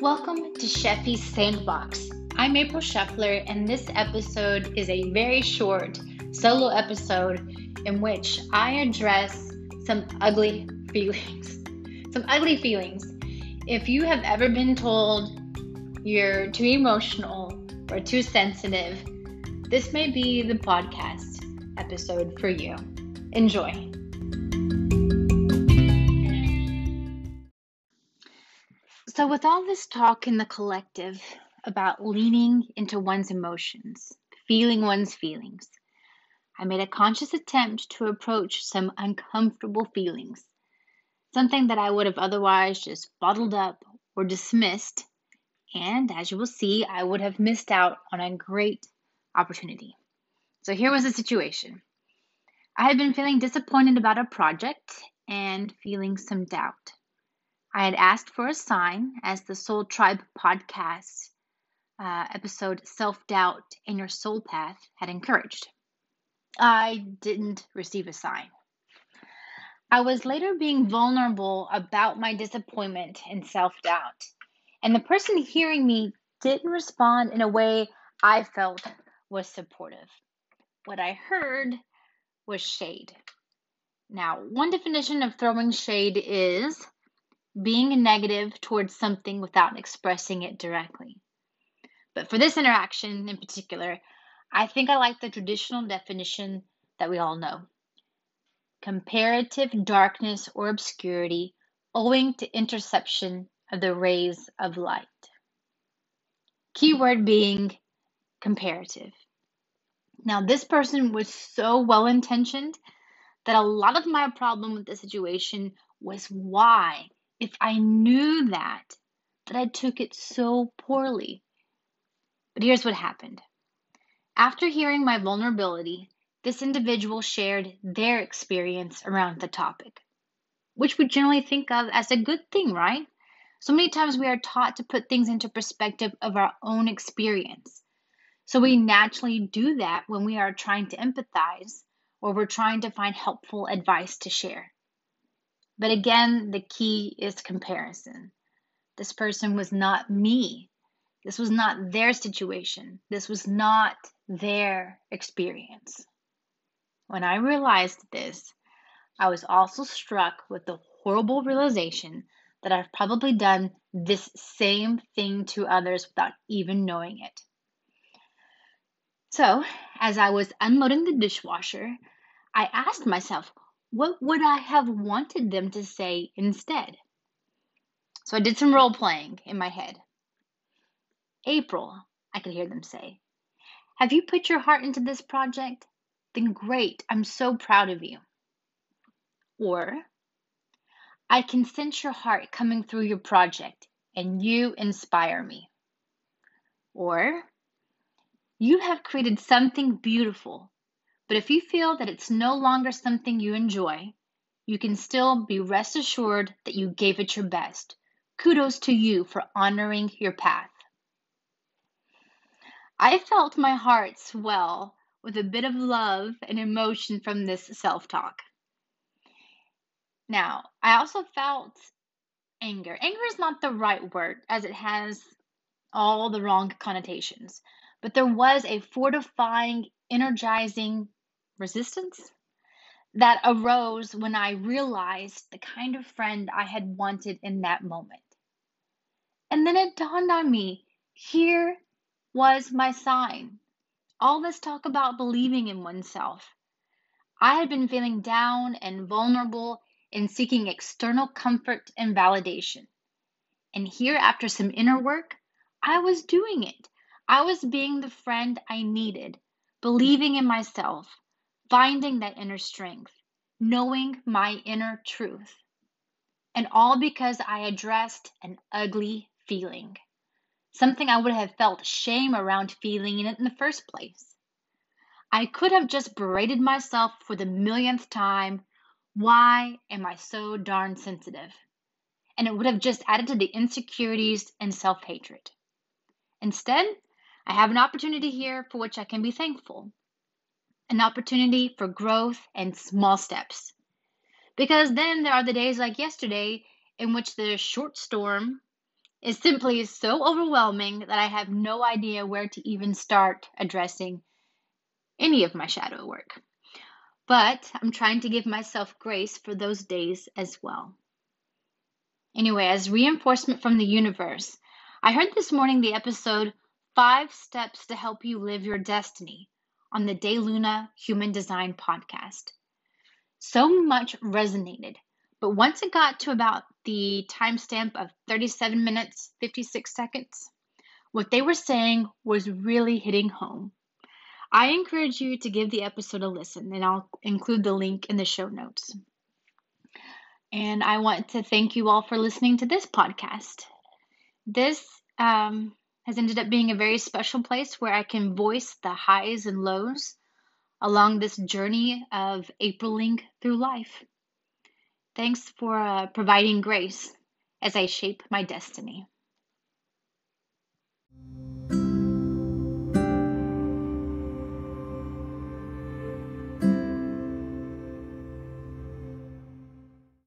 Welcome to Sheffy's Sandbox. I'm April Scheffler, and this episode is a very short solo episode in which I address some ugly feelings. Some ugly feelings. If you have ever been told you're too emotional or too sensitive, this may be the podcast episode for you. Enjoy. So, with all this talk in the collective about leaning into one's emotions, feeling one's feelings, I made a conscious attempt to approach some uncomfortable feelings, something that I would have otherwise just bottled up or dismissed, and as you will see, I would have missed out on a great opportunity. So, here was the situation I had been feeling disappointed about a project and feeling some doubt. I had asked for a sign as the Soul Tribe podcast uh, episode Self Doubt in Your Soul Path had encouraged. I didn't receive a sign. I was later being vulnerable about my disappointment and self doubt, and the person hearing me didn't respond in a way I felt was supportive. What I heard was shade. Now, one definition of throwing shade is being negative towards something without expressing it directly. But for this interaction in particular, I think I like the traditional definition that we all know comparative darkness or obscurity owing to interception of the rays of light. Keyword being comparative. Now, this person was so well intentioned that a lot of my problem with the situation was why if I knew that, that I took it so poorly. But here's what happened. After hearing my vulnerability, this individual shared their experience around the topic, which we generally think of as a good thing, right? So many times we are taught to put things into perspective of our own experience. So we naturally do that when we are trying to empathize or we're trying to find helpful advice to share. But again, the key is comparison. This person was not me. This was not their situation. This was not their experience. When I realized this, I was also struck with the horrible realization that I've probably done this same thing to others without even knowing it. So, as I was unloading the dishwasher, I asked myself, what would I have wanted them to say instead? So I did some role playing in my head. April, I could hear them say, have you put your heart into this project? Then great, I'm so proud of you. Or, I can sense your heart coming through your project and you inspire me. Or, you have created something beautiful but if you feel that it's no longer something you enjoy, you can still be rest assured that you gave it your best. Kudos to you for honoring your path. I felt my heart swell with a bit of love and emotion from this self talk. Now, I also felt anger. Anger is not the right word as it has all the wrong connotations, but there was a fortifying, energizing resistance that arose when I realized the kind of friend I had wanted in that moment. And then it dawned on me here was my sign. All this talk about believing in oneself. I had been feeling down and vulnerable in seeking external comfort and validation. And here, after some inner work, I was doing it. I was being the friend I needed, believing in myself, finding that inner strength, knowing my inner truth. And all because I addressed an ugly feeling, something I would have felt shame around feeling in the first place. I could have just berated myself for the millionth time. Why am I so darn sensitive? And it would have just added to the insecurities and self hatred. Instead, I have an opportunity here for which I can be thankful an opportunity for growth and small steps. Because then there are the days like yesterday in which the short storm is simply so overwhelming that I have no idea where to even start addressing any of my shadow work. But I'm trying to give myself grace for those days as well. Anyway, as reinforcement from the universe, I heard this morning the episode Five Steps to Help You Live Your Destiny on the De Luna Human Design podcast. So much resonated, but once it got to about the timestamp of 37 minutes, 56 seconds, what they were saying was really hitting home. I encourage you to give the episode a listen, and I'll include the link in the show notes. And I want to thank you all for listening to this podcast. This um, has ended up being a very special place where I can voice the highs and lows along this journey of Apriling through life. Thanks for uh, providing grace as I shape my destiny.